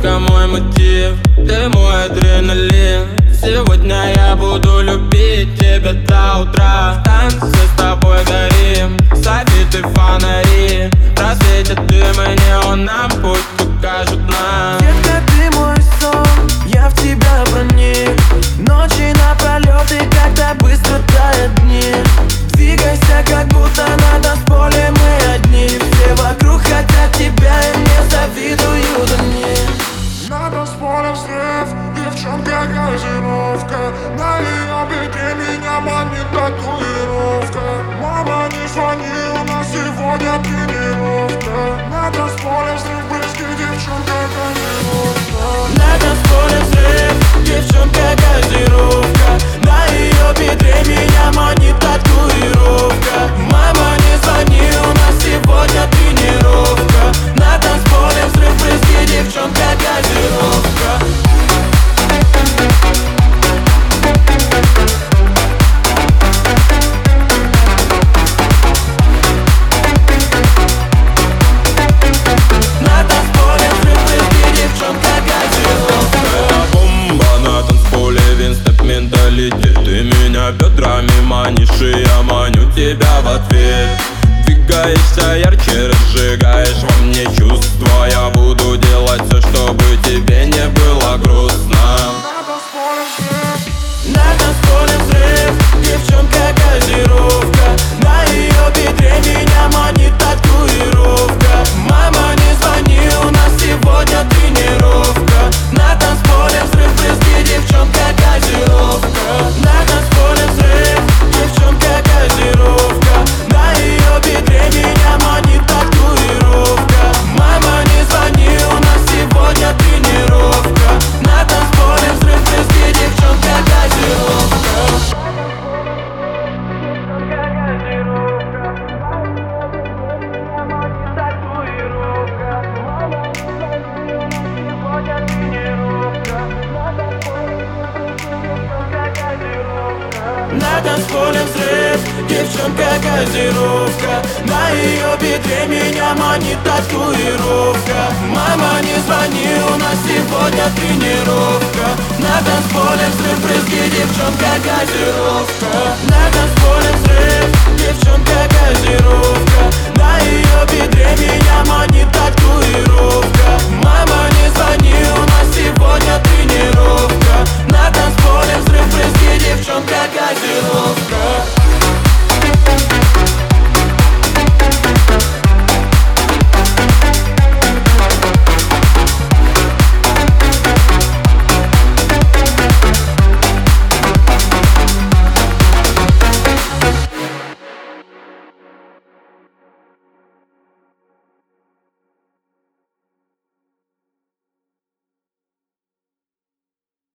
только мой мотив. Ты мой адреналин. Сегодня я буду любить тебя до утра. Танцы с тобой man, you Слушай, я маню тебя в ответ. Двигаешься, я рядом с полем взрыв девчонка газировка. На ее бедре меня манит татуировка. Мама, не звони, у нас сегодня тренировка. На танцполе взрыв брызги, девчонка-газировка На танцполе